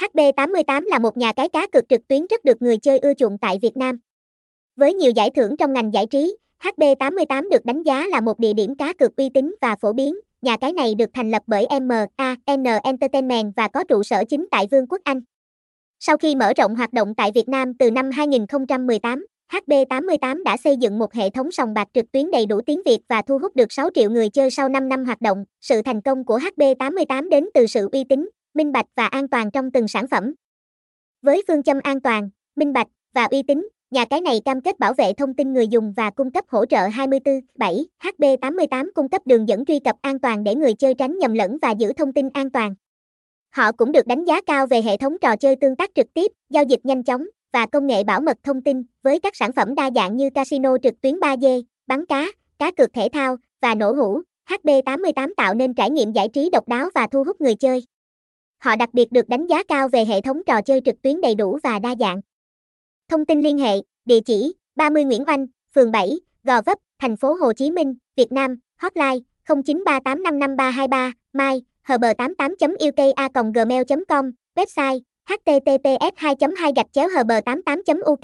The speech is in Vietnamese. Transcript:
HB88 là một nhà cái cá cược trực tuyến rất được người chơi ưa chuộng tại Việt Nam. Với nhiều giải thưởng trong ngành giải trí, HB88 được đánh giá là một địa điểm cá cược uy tín và phổ biến. Nhà cái này được thành lập bởi MAN Entertainment và có trụ sở chính tại Vương quốc Anh. Sau khi mở rộng hoạt động tại Việt Nam từ năm 2018, HB88 đã xây dựng một hệ thống sòng bạc trực tuyến đầy đủ tiếng Việt và thu hút được 6 triệu người chơi sau 5 năm hoạt động. Sự thành công của HB88 đến từ sự uy tín, minh bạch và an toàn trong từng sản phẩm. Với phương châm an toàn, minh bạch và uy tín, nhà cái này cam kết bảo vệ thông tin người dùng và cung cấp hỗ trợ 24/7. HB88 cung cấp đường dẫn truy cập an toàn để người chơi tránh nhầm lẫn và giữ thông tin an toàn. Họ cũng được đánh giá cao về hệ thống trò chơi tương tác trực tiếp, giao dịch nhanh chóng và công nghệ bảo mật thông tin với các sản phẩm đa dạng như casino trực tuyến 3D, bắn cá, cá cược thể thao và nổ hũ. HB88 tạo nên trải nghiệm giải trí độc đáo và thu hút người chơi. Họ đặc biệt được đánh giá cao về hệ thống trò chơi trực tuyến đầy đủ và đa dạng. Thông tin liên hệ, địa chỉ 30 Nguyễn Oanh, phường 7, Gò Vấp, thành phố Hồ Chí Minh, Việt Nam, hotline 0938555323, mai, hb88.uka.gmail.com, website https 2 2 gạch chéo hb88 uk